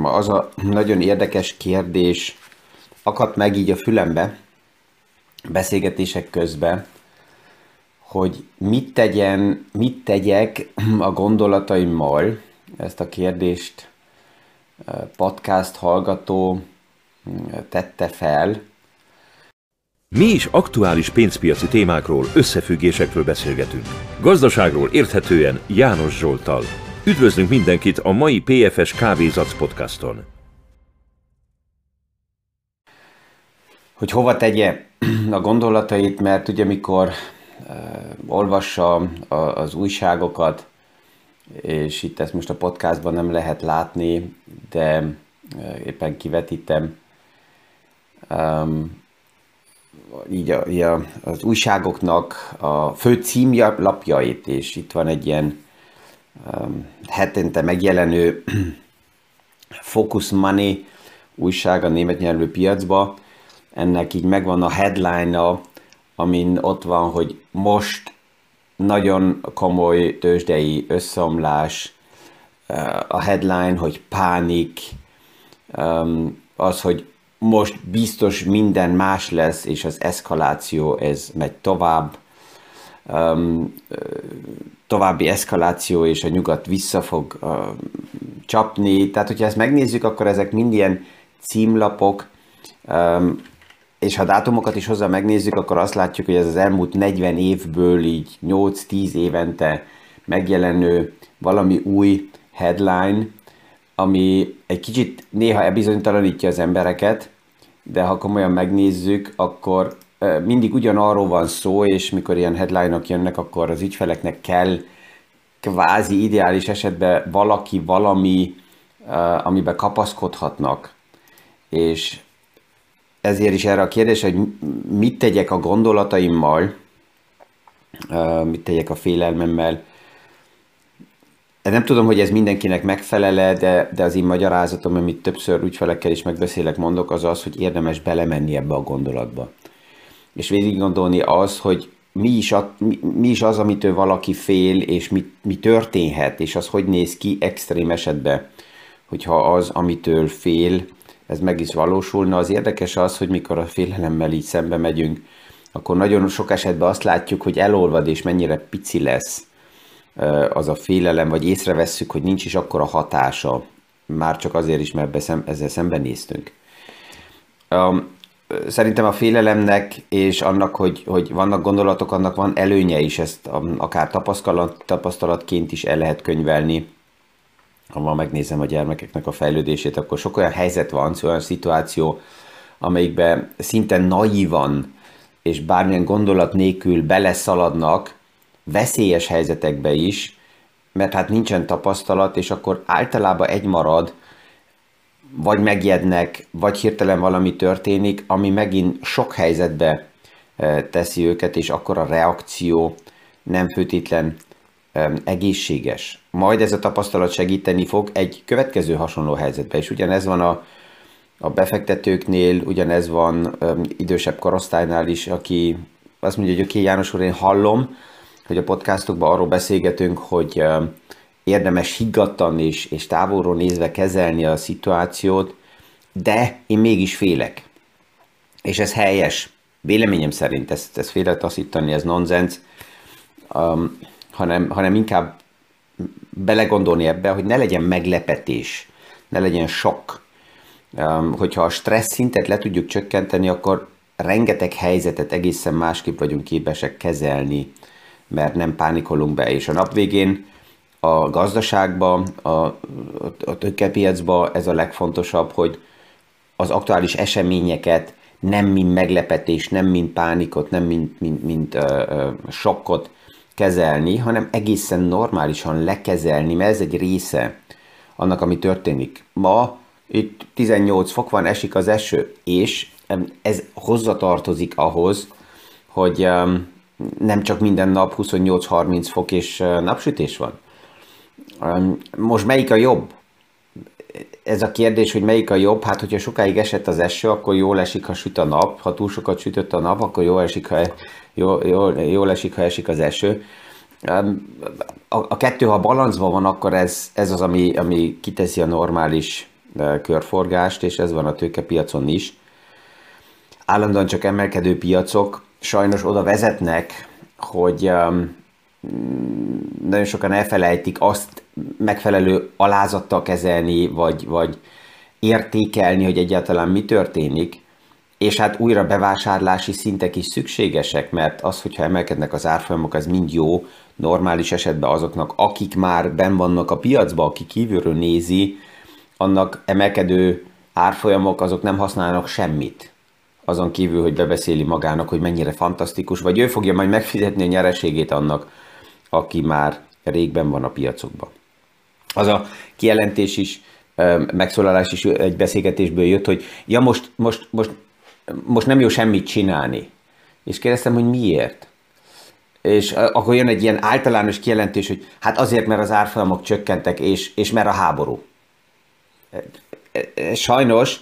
Ma az a nagyon érdekes kérdés akadt meg így a fülembe beszélgetések közben, hogy mit tegyen, mit tegyek a gondolataimmal, ezt a kérdést podcast hallgató tette fel. Mi is aktuális pénzpiaci témákról, összefüggésekről beszélgetünk. Gazdaságról érthetően János Zsoltal. Üdvözlünk mindenkit a mai PFS Kávézac podcaston. Hogy hova tegye a gondolatait, mert ugye mikor uh, olvassa az újságokat, és itt ezt most a podcastban nem lehet látni, de éppen kivetítem, um, így, a, így a, az újságoknak a fő címlapjait, és itt van egy ilyen hetente megjelenő Focus Money újság a német nyelvű piacba. Ennek így megvan a headline-a, amin ott van, hogy most nagyon komoly tőzsdei összeomlás, a headline, hogy pánik, az, hogy most biztos minden más lesz, és az eszkaláció ez megy tovább, további eszkaláció, és a nyugat vissza fog csapni. Tehát, hogyha ezt megnézzük, akkor ezek mind ilyen címlapok, és ha dátumokat is hozzá megnézzük, akkor azt látjuk, hogy ez az elmúlt 40 évből így 8-10 évente megjelenő valami új headline, ami egy kicsit néha elbizonytalanítja az embereket, de ha komolyan megnézzük, akkor mindig ugyanarról van szó, és mikor ilyen headline-ok jönnek, akkor az ügyfeleknek kell kvázi ideális esetben valaki, valami, amiben kapaszkodhatnak. És ezért is erre a kérdés, hogy mit tegyek a gondolataimmal, mit tegyek a félelmemmel. Nem tudom, hogy ez mindenkinek megfelele, de, de az én magyarázatom, amit többször ügyfelekkel is megbeszélek, mondok, az az, hogy érdemes belemenni ebbe a gondolatba. És végig gondolni az, hogy mi is, a, mi, mi is az, amitől valaki fél, és mi, mi történhet, és az hogy néz ki extrém esetben, hogyha az, amitől fél, ez meg is valósulna. Az érdekes az, hogy mikor a félelemmel így szembe megyünk, akkor nagyon sok esetben azt látjuk, hogy elolvad és mennyire pici lesz az a félelem, vagy észrevesszük, hogy nincs is akkora hatása, már csak azért is, mert ezzel szembenéztünk. Szerintem a félelemnek és annak, hogy, hogy vannak gondolatok, annak van előnye is, ezt akár tapasztalat, tapasztalatként is el lehet könyvelni. Ha ma megnézem a gyermekeknek a fejlődését, akkor sok olyan helyzet van, olyan szituáció, amelyikben szinte naívan és bármilyen gondolat nélkül beleszaladnak veszélyes helyzetekbe is, mert hát nincsen tapasztalat, és akkor általában egy marad, vagy megjednek, vagy hirtelen valami történik, ami megint sok helyzetbe eh, teszi őket, és akkor a reakció nem főtétlen egészséges. Majd ez a tapasztalat segíteni fog egy következő hasonló helyzetben, és ugyanez van a, a befektetőknél, ugyanez van um, idősebb korosztálynál is, aki azt mondja, hogy oké, okay, János úr, én hallom, hogy a podcastokban arról beszélgetünk, hogy um, érdemes higgadtan és, és távolról nézve kezelni a szituációt, de én mégis félek. És ez helyes. Véleményem szerint ezt, ezt félretaszítani, ez nonsens. Um, hanem, hanem inkább belegondolni ebbe, hogy ne legyen meglepetés, ne legyen sok. Hogyha a stressz szintet le tudjuk csökkenteni, akkor rengeteg helyzetet egészen másképp vagyunk képesek kezelni, mert nem pánikolunk be. És a nap végén a gazdaságban, a, a tőkepiacban ez a legfontosabb, hogy az aktuális eseményeket nem mint meglepetés, nem mint pánikot, nem mint, mint, mint uh, uh, sokkot kezelni, hanem egészen normálisan lekezelni, mert ez egy része annak, ami történik. Ma itt 18 fok van, esik az eső, és ez hozzatartozik ahhoz, hogy nem csak minden nap 28-30 fok és napsütés van. Most melyik a jobb? Ez a kérdés, hogy melyik a jobb, hát hogyha sokáig esett az eső, akkor jól esik, ha süt a nap, ha túl sokat sütött a nap, akkor jól esik, ha jól, jól, jól esik, ha esik az eső. A, a kettő, ha balancban van, akkor ez, ez az, ami, ami kiteszi a normális körforgást, és ez van a tőkepiacon is. Állandóan csak emelkedő piacok sajnos oda vezetnek, hogy um, nagyon sokan elfelejtik azt megfelelő alázattal kezelni, vagy, vagy értékelni, hogy egyáltalán mi történik, és hát újra bevásárlási szintek is szükségesek, mert az, hogyha emelkednek az árfolyamok, az mind jó, normális esetben azoknak, akik már ben vannak a piacban, aki kívülről nézi, annak emelkedő árfolyamok, azok nem használnak semmit. Azon kívül, hogy bebeszéli magának, hogy mennyire fantasztikus, vagy ő fogja majd megfizetni a nyereségét annak, aki már régben van a piacokban. Az a kijelentés is, megszólalás is egy beszélgetésből jött, hogy ja most, most, most, most nem jó semmit csinálni. És kérdeztem, hogy miért? És akkor jön egy ilyen általános kijelentés, hogy hát azért, mert az árfolyamok csökkentek, és, és mert a háború. Sajnos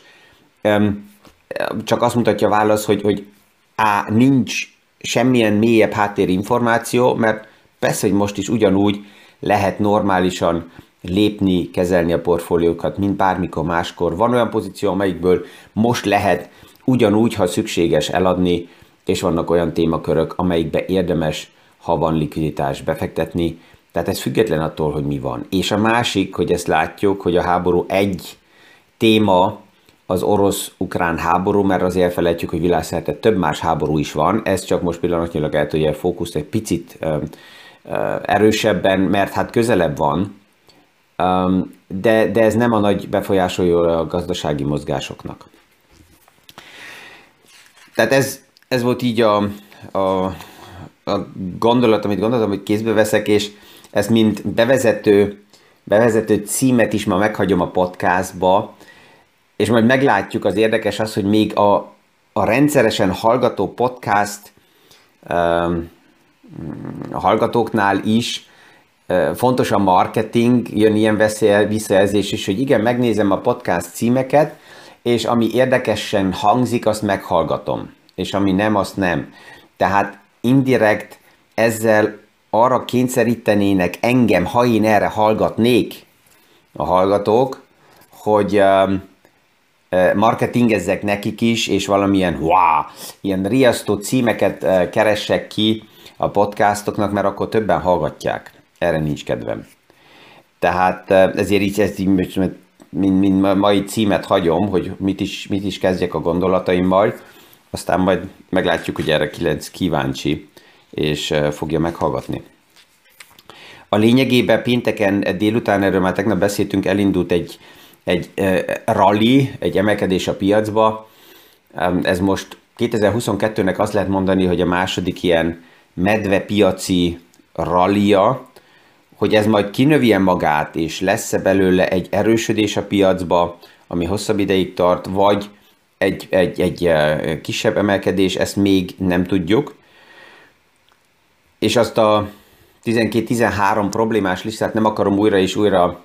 csak azt mutatja a válasz, hogy, hogy á, nincs semmilyen mélyebb háttérinformáció, mert persze, hogy most is ugyanúgy lehet normálisan lépni, kezelni a portfóliókat, mint bármikor máskor. Van olyan pozíció, amelyikből most lehet ugyanúgy, ha szükséges eladni, és vannak olyan témakörök, amelyikbe érdemes, ha van likviditás befektetni, tehát ez független attól, hogy mi van. És a másik, hogy ezt látjuk, hogy a háború egy téma az orosz-ukrán háború, mert azért elfelejtjük, hogy világszerte több más háború is van. Ez csak most pillanatnyilag el tudja fókuszt egy picit erősebben, mert hát közelebb van, de, de ez nem a nagy befolyásolja a gazdasági mozgásoknak. Tehát ez, ez volt így a, a, a gondolat, amit gondoltam, hogy kézbe veszek, és ezt mint bevezető, bevezető címet is ma meghagyom a podcastba, és majd meglátjuk, az érdekes az, hogy még a, a rendszeresen hallgató podcast um, a hallgatóknál is fontos a marketing, jön ilyen visszajelzés is, hogy igen, megnézem a podcast címeket, és ami érdekesen hangzik, azt meghallgatom, és ami nem, azt nem. Tehát indirekt ezzel arra kényszerítenének engem, ha én erre hallgatnék a hallgatók, hogy marketingezzek nekik is, és valamilyen wow, ilyen riasztó címeket keressek ki a podcastoknak, mert akkor többen hallgatják. Erre nincs kedvem. Tehát ezért így, ezt így mint, mint mai címet hagyom, hogy mit is, mit is kezdjek a gondolataimmal, aztán majd meglátjuk, hogy erre ki lesz kíváncsi és fogja meghallgatni. A lényegében pénteken délután, erről már tegnap beszéltünk, elindult egy, egy rally, egy emelkedés a piacba. Ez most 2022-nek azt lehet mondani, hogy a második ilyen medvepiaci rallia, hogy ez majd kinövjen magát, és lesz-e belőle egy erősödés a piacba, ami hosszabb ideig tart, vagy egy, egy, egy kisebb emelkedés, ezt még nem tudjuk. És azt a 12-13 problémás listát nem akarom újra és újra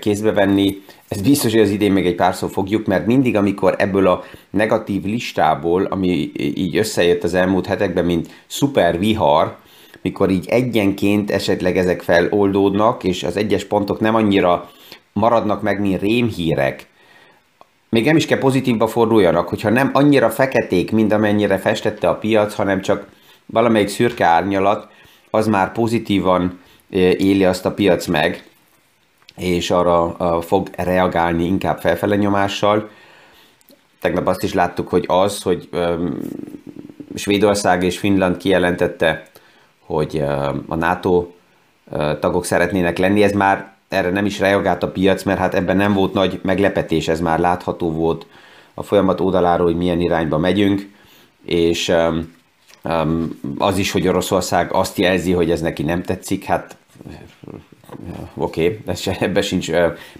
kézbe venni. Ez biztos, hogy az idén még egy párszor fogjuk, mert mindig, amikor ebből a negatív listából, ami így összejött az elmúlt hetekben, mint szuper vihar, mikor így egyenként esetleg ezek feloldódnak, és az egyes pontok nem annyira maradnak meg, mint rémhírek, még nem is kell pozitívba forduljanak, hogyha nem annyira feketék, mint amennyire festette a piac, hanem csak valamelyik szürke árnyalat, az már pozitívan e, éli azt a piac meg, és arra fog reagálni inkább felfele nyomással. Tegnap azt is láttuk, hogy az, hogy Svédország és Finland kijelentette, hogy a NATO tagok szeretnének lenni, ez már erre nem is reagált a piac, mert hát ebben nem volt nagy meglepetés, ez már látható volt a folyamat oldaláról, hogy milyen irányba megyünk, és az is, hogy Oroszország azt jelzi, hogy ez neki nem tetszik, hát oké, okay, ebben sincs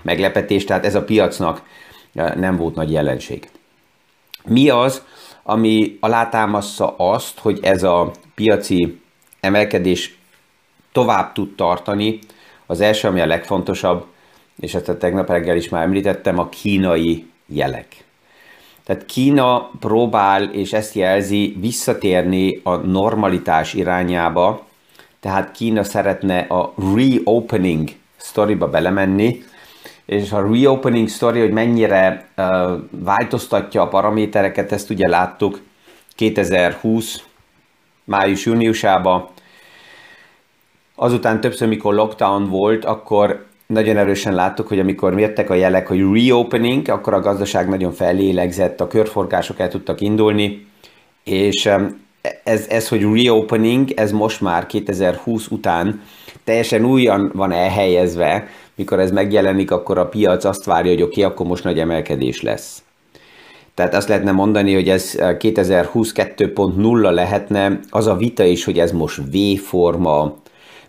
meglepetés, tehát ez a piacnak nem volt nagy jelenség. Mi az, ami alátámaszza azt, hogy ez a piaci emelkedés tovább tud tartani? Az első, ami a legfontosabb, és ezt a tegnap reggel is már említettem, a kínai jelek. Tehát Kína próbál, és ezt jelzi, visszatérni a normalitás irányába, tehát Kína szeretne a reopening sztoriba belemenni, és a reopening story, hogy mennyire uh, változtatja a paramétereket, ezt ugye láttuk 2020 május-júniusában. Azután többször, mikor lockdown volt, akkor nagyon erősen láttuk, hogy amikor mértek a jelek, hogy reopening, akkor a gazdaság nagyon fellélegzett, a körforgások el tudtak indulni, és ez, ez, hogy reopening, ez most már 2020 után teljesen újan van elhelyezve, mikor ez megjelenik, akkor a piac azt várja, hogy oké, okay, akkor most nagy emelkedés lesz. Tehát azt lehetne mondani, hogy ez 2020 2.0 lehetne, az a vita is, hogy ez most V-forma,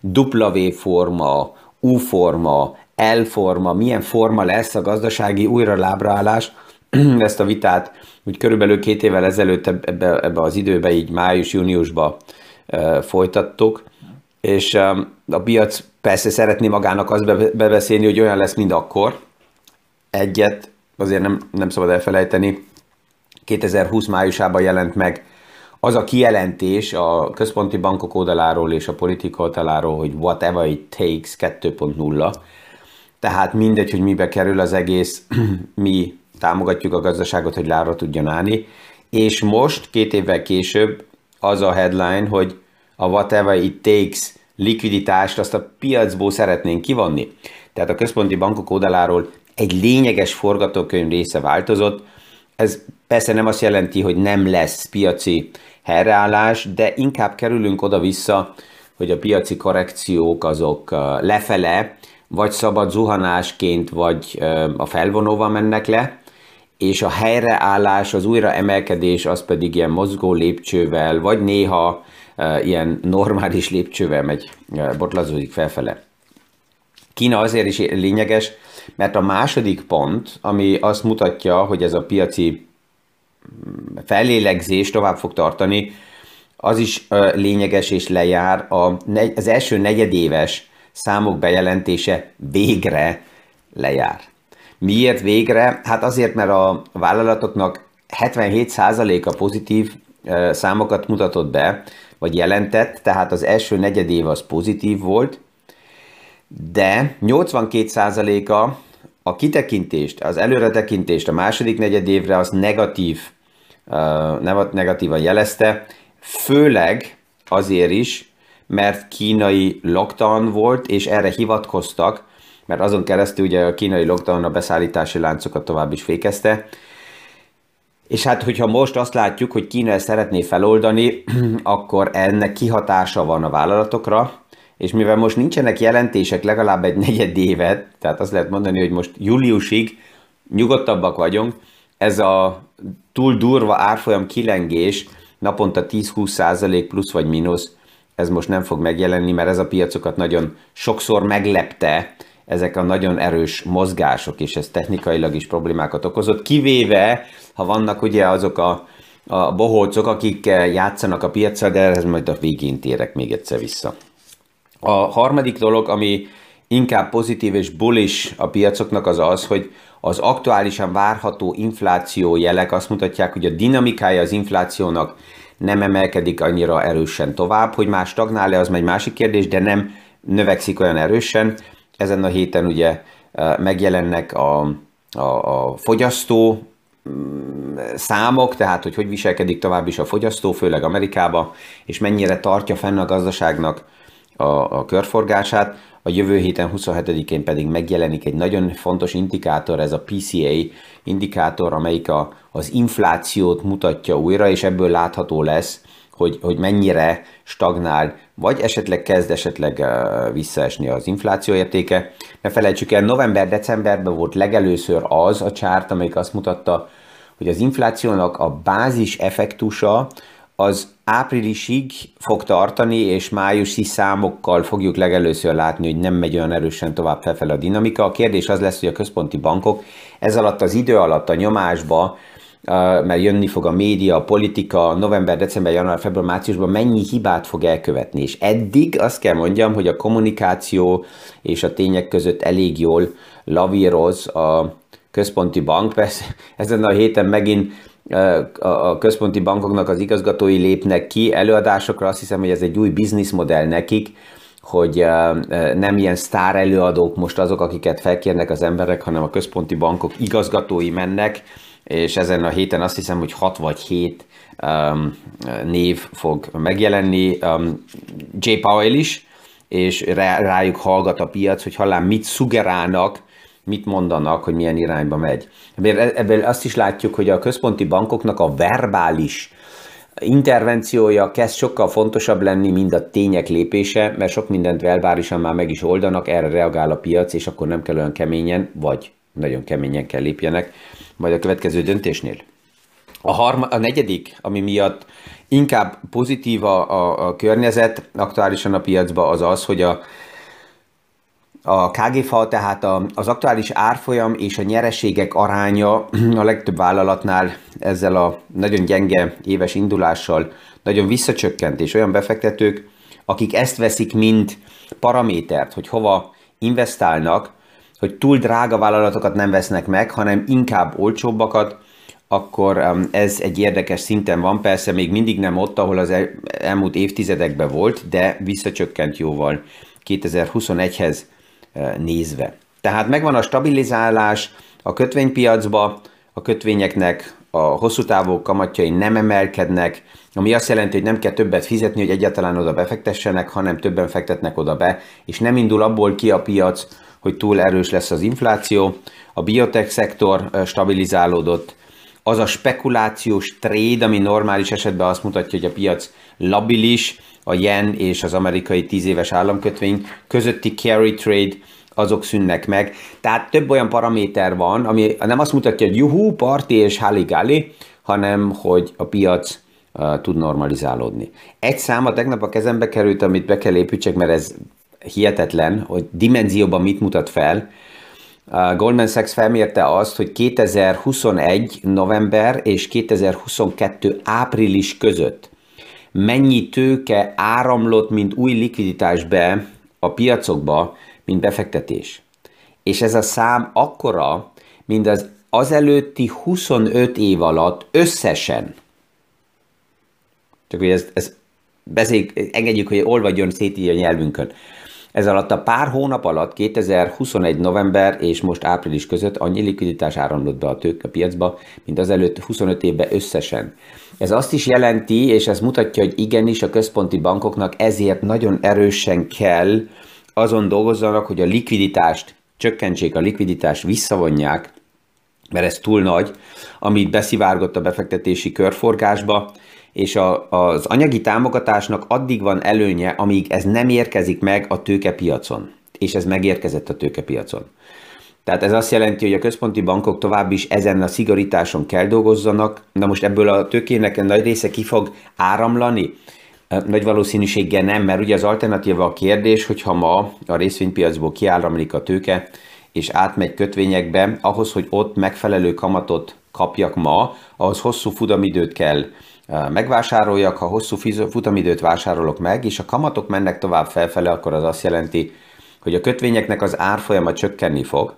W-forma, U-forma, L-forma, milyen forma lesz a gazdasági újra lábraállás, ezt a vitát úgy körülbelül két évvel ezelőtt ebbe, ebbe az időbe, így május-júniusba e, folytattuk, és e, a piac persze szeretné magának azt be, bebeszélni, hogy olyan lesz, mint akkor. Egyet azért nem, nem szabad elfelejteni, 2020 májusában jelent meg az a kijelentés a központi bankok oldaláról és a politika oldaláról, hogy whatever it takes 2.0, tehát mindegy, hogy mibe kerül az egész, mi támogatjuk a gazdaságot, hogy lára tudjon állni, és most, két évvel később, az a headline, hogy a whatever it takes likviditást azt a piacból szeretnénk kivonni. Tehát a központi bankok oldaláról egy lényeges forgatókönyv része változott. Ez persze nem azt jelenti, hogy nem lesz piaci helyreállás, de inkább kerülünk oda-vissza, hogy a piaci korrekciók azok lefele, vagy szabad zuhanásként, vagy a felvonóval mennek le, és a helyreállás, az újraemelkedés az pedig ilyen mozgó lépcsővel, vagy néha uh, ilyen normális lépcsővel megy, uh, botlazódik felfele. Kína azért is lényeges, mert a második pont, ami azt mutatja, hogy ez a piaci mm, fellélegzés tovább fog tartani, az is uh, lényeges és lejár. A, az első negyedéves számok bejelentése végre lejár. Miért végre? Hát azért, mert a vállalatoknak 77%-a pozitív számokat mutatott be, vagy jelentett, tehát az első negyedév az pozitív volt, de 82%-a a kitekintést, az előretekintést a második negyedévre az negatív, negatívan jelezte, főleg azért is, mert kínai lockdown volt, és erre hivatkoztak, mert azon keresztül ugye a kínai lockdown a beszállítási láncokat tovább is fékezte. És hát, hogyha most azt látjuk, hogy Kína ezt szeretné feloldani, akkor ennek kihatása van a vállalatokra, és mivel most nincsenek jelentések legalább egy negyed évet, tehát azt lehet mondani, hogy most júliusig nyugodtabbak vagyunk, ez a túl durva árfolyam kilengés naponta 10-20 százalék plusz vagy mínusz, ez most nem fog megjelenni, mert ez a piacokat nagyon sokszor meglepte, ezek a nagyon erős mozgások, és ez technikailag is problémákat okozott, kivéve, ha vannak ugye azok a, a bohócok, akik játszanak a piacra, de ehhez majd a végén térek még egyszer vissza. A harmadik dolog, ami inkább pozitív és bullish a piacoknak az az, hogy az aktuálisan várható infláció jelek azt mutatják, hogy a dinamikája az inflációnak nem emelkedik annyira erősen tovább, hogy más stagnál-e, az egy másik kérdés, de nem növekszik olyan erősen. Ezen a héten ugye megjelennek a, a, a fogyasztó mm, számok, tehát hogy hogy viselkedik tovább is a fogyasztó, főleg Amerikába, és mennyire tartja fenn a gazdaságnak a, a körforgását. A jövő héten 27-én pedig megjelenik egy nagyon fontos indikátor, ez a PCA indikátor, amelyik a, az inflációt mutatja újra, és ebből látható lesz, hogy, hogy mennyire stagnál, vagy esetleg kezd esetleg visszaesni az infláció értéke. Ne felejtsük el, november-decemberben volt legelőször az a csárt, amelyik azt mutatta, hogy az inflációnak a bázis effektusa az áprilisig fog tartani, és májusi számokkal fogjuk legelőször látni, hogy nem megy olyan erősen tovább felfelé a dinamika. A kérdés az lesz, hogy a központi bankok ez alatt az idő alatt a nyomásba mert jönni fog a média, a politika, november, december, január, február, márciusban mennyi hibát fog elkövetni. És eddig azt kell mondjam, hogy a kommunikáció és a tények között elég jól lavíroz a központi bank. Persze ezen a héten megint a központi bankoknak az igazgatói lépnek ki előadásokra, azt hiszem, hogy ez egy új bizniszmodell nekik, hogy nem ilyen sztár előadók most azok, akiket felkérnek az emberek, hanem a központi bankok igazgatói mennek, és ezen a héten azt hiszem, hogy 6 vagy 7 um, név fog megjelenni. Um, J. Powell is, és rá, rájuk hallgat a piac, hogy hallám mit szugerálnak, mit mondanak, hogy milyen irányba megy. Ebből azt is látjuk, hogy a központi bankoknak a verbális intervenciója kezd sokkal fontosabb lenni, mint a tények lépése, mert sok mindent verbálisan már meg is oldanak, erre reagál a piac, és akkor nem kell olyan keményen, vagy nagyon keményen kell lépjenek, majd a következő döntésnél. A, harma, a negyedik, ami miatt inkább pozitív a, a, a környezet aktuálisan a piacban, az az, hogy a, a KGFA, tehát a, az aktuális árfolyam és a nyereségek aránya a legtöbb vállalatnál ezzel a nagyon gyenge éves indulással nagyon visszacsökkent, és olyan befektetők, akik ezt veszik, mint paramétert, hogy hova investálnak, hogy túl drága vállalatokat nem vesznek meg, hanem inkább olcsóbbakat, akkor um, ez egy érdekes szinten van, persze még mindig nem ott, ahol az elmúlt évtizedekben volt, de visszacsökkent jóval 2021-hez uh, nézve. Tehát megvan a stabilizálás a kötvénypiacba, a kötvényeknek a hosszú távú kamatjai nem emelkednek, ami azt jelenti, hogy nem kell többet fizetni, hogy egyáltalán oda befektessenek, hanem többen fektetnek oda be, és nem indul abból ki a piac, hogy túl erős lesz az infláció. A biotech szektor stabilizálódott, az a spekulációs trade, ami normális esetben azt mutatja, hogy a piac labilis, a yen és az amerikai 10 éves államkötvény közötti carry trade, azok szűnnek meg. Tehát több olyan paraméter van, ami nem azt mutatja, hogy juhú, parti és haligali, hanem hogy a piac uh, tud normalizálódni. Egy száma tegnap a kezembe került, amit be kell építsek, mert ez hihetetlen, hogy dimenzióban mit mutat fel. A Goldman Sachs felmérte azt, hogy 2021 november és 2022 április között mennyi tőke áramlott, mint új likviditás be a piacokba, mint befektetés. És ez a szám akkora, mint az azelőtti 25 év alatt összesen. Csak hogy ezt, ezt beszéljük, engedjük, hogy olvadjon szét így a nyelvünkön. Ez alatt a pár hónap alatt, 2021. november és most április között annyi likviditás áramlott be a tőke piacba, mint az előtt 25 évben összesen. Ez azt is jelenti, és ez mutatja, hogy igenis a központi bankoknak ezért nagyon erősen kell azon dolgozzanak, hogy a likviditást csökkentsék, a likviditást visszavonják, mert ez túl nagy, amit beszivárgott a befektetési körforgásba, és a, az anyagi támogatásnak addig van előnye, amíg ez nem érkezik meg a tőkepiacon. És ez megérkezett a tőkepiacon. Tehát ez azt jelenti, hogy a központi bankok tovább is ezen a szigorításon kell dolgozzanak. Na most ebből a tőkének nagy része ki fog áramlani? Nagy valószínűséggel nem, mert ugye az alternatíva a kérdés, hogyha ma a részvénypiacból kiáramlik a tőke, és átmegy kötvényekbe, ahhoz, hogy ott megfelelő kamatot kapjak ma, ahhoz hosszú futamidőt kell megvásároljak, ha hosszú futamidőt vásárolok meg, és a kamatok mennek tovább felfele, akkor az azt jelenti, hogy a kötvényeknek az árfolyama csökkenni fog.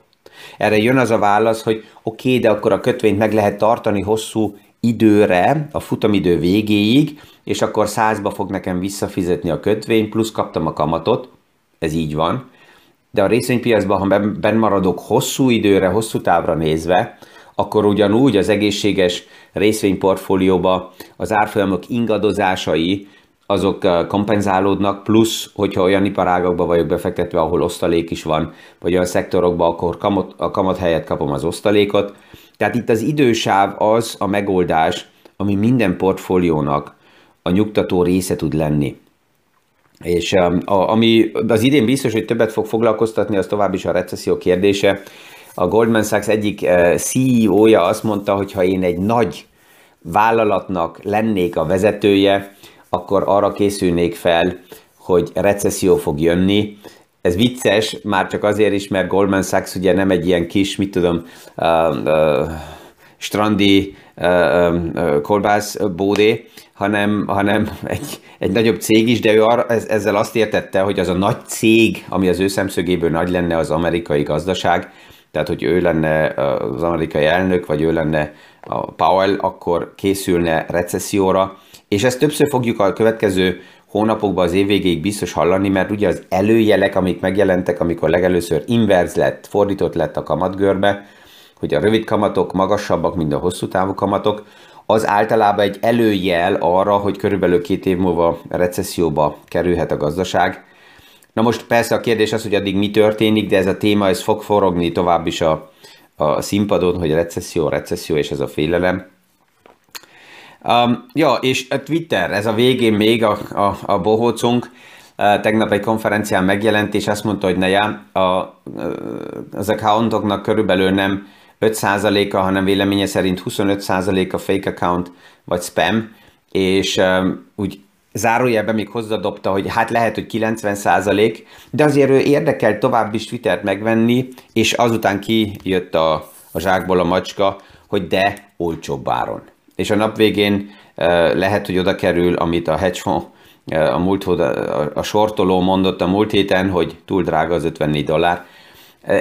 Erre jön az a válasz, hogy oké, okay, de akkor a kötvényt meg lehet tartani hosszú időre, a futamidő végéig, és akkor százba fog nekem visszafizetni a kötvény, plusz kaptam a kamatot, ez így van. De a részvénypiacban, ha benn maradok hosszú időre, hosszú távra nézve, akkor ugyanúgy az egészséges részvényportfólióba az árfolyamok ingadozásai azok kompenzálódnak, plusz, hogyha olyan iparágokba vagyok befektetve, ahol osztalék is van, vagy olyan szektorokba, akkor kamat, a kamat helyett kapom az osztalékot. Tehát itt az idősáv az a megoldás, ami minden portfóliónak a nyugtató része tud lenni. És a, ami az idén biztos, hogy többet fog foglalkoztatni, az tovább is a recesszió kérdése. A Goldman Sachs egyik eh, CEO-ja azt mondta, hogy ha én egy nagy vállalatnak lennék a vezetője, akkor arra készülnék fel, hogy recesszió fog jönni. Ez vicces, már csak azért is, mert Goldman Sachs ugye nem egy ilyen kis, mit tudom, uh, uh, strandi uh, kolbász hanem, hanem egy, egy nagyobb cég is, de ő arra, ezzel azt értette, hogy az a nagy cég, ami az ő szemszögéből nagy lenne az amerikai gazdaság, tehát hogy ő lenne az amerikai elnök, vagy ő lenne a Powell, akkor készülne recesszióra, és ezt többször fogjuk a következő hónapokban az év végéig biztos hallani, mert ugye az előjelek, amik megjelentek, amikor legelőször inverz lett, fordított lett a kamatgörbe, hogy a rövid kamatok magasabbak, mint a hosszú távú kamatok, az általában egy előjel arra, hogy körülbelül két év múlva recesszióba kerülhet a gazdaság. Na most persze a kérdés az, hogy addig mi történik, de ez a téma ez fog forogni tovább is a, a színpadon, hogy recesszió, recesszió és ez a félelem. Um, ja, és a Twitter, ez a végén még a, a, a bohócunk, uh, tegnap egy konferencián megjelent, és azt mondta, hogy ne já, a, az accountoknak körülbelül nem 5%-a, hanem véleménye szerint 25%-a fake account vagy spam, és um, úgy zárójelben még hozzadobta, hogy hát lehet, hogy 90%, de azért ő érdekel tovább is Twittert megvenni, és azután kijött a, a zsákból a macska, hogy de olcsóbb áron. És a nap végén lehet, hogy oda kerül, amit a hedge fund, a, múlt, a, a sortoló mondott a múlt héten, hogy túl drága az 54 dollár,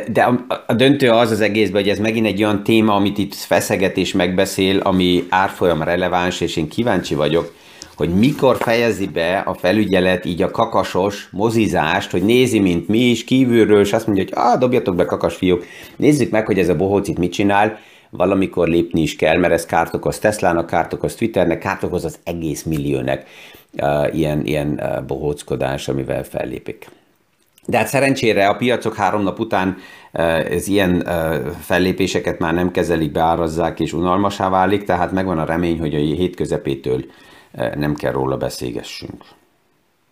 de a, a döntő az az egészben, hogy ez megint egy olyan téma, amit itt feszeget és megbeszél, ami árfolyam releváns, és én kíváncsi vagyok, hogy mikor fejezi be a felügyelet így a kakasos mozizást, hogy nézi, mint mi is kívülről, és azt mondja, hogy ah, dobjatok be kakas fiúk, nézzük meg, hogy ez a bohóc itt mit csinál, valamikor lépni is kell, mert ez kárt okoz Teslának, kárt okoz Twitternek, kárt okoz az egész milliónek uh, ilyen, ilyen uh, bohóckodás, amivel fellépik. De hát szerencsére a piacok három nap után ez ilyen fellépéseket már nem kezelik, beárazzák és unalmasá válik, tehát megvan a remény, hogy a hét közepétől nem kell róla beszélgessünk.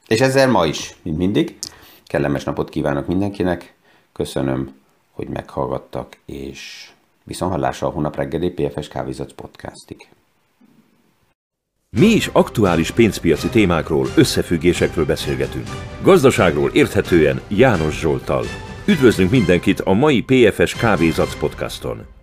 És ezzel ma is, mint mindig, kellemes napot kívánok mindenkinek, köszönöm, hogy meghallgattak, és viszonhallásra a hónap reggeli PFS Kávézac podcastig. Mi is aktuális pénzpiaci témákról, összefüggésekről beszélgetünk. Gazdaságról érthetően János Zsoltal. Üdvözlünk mindenkit a mai PFS Kávézac podcaston!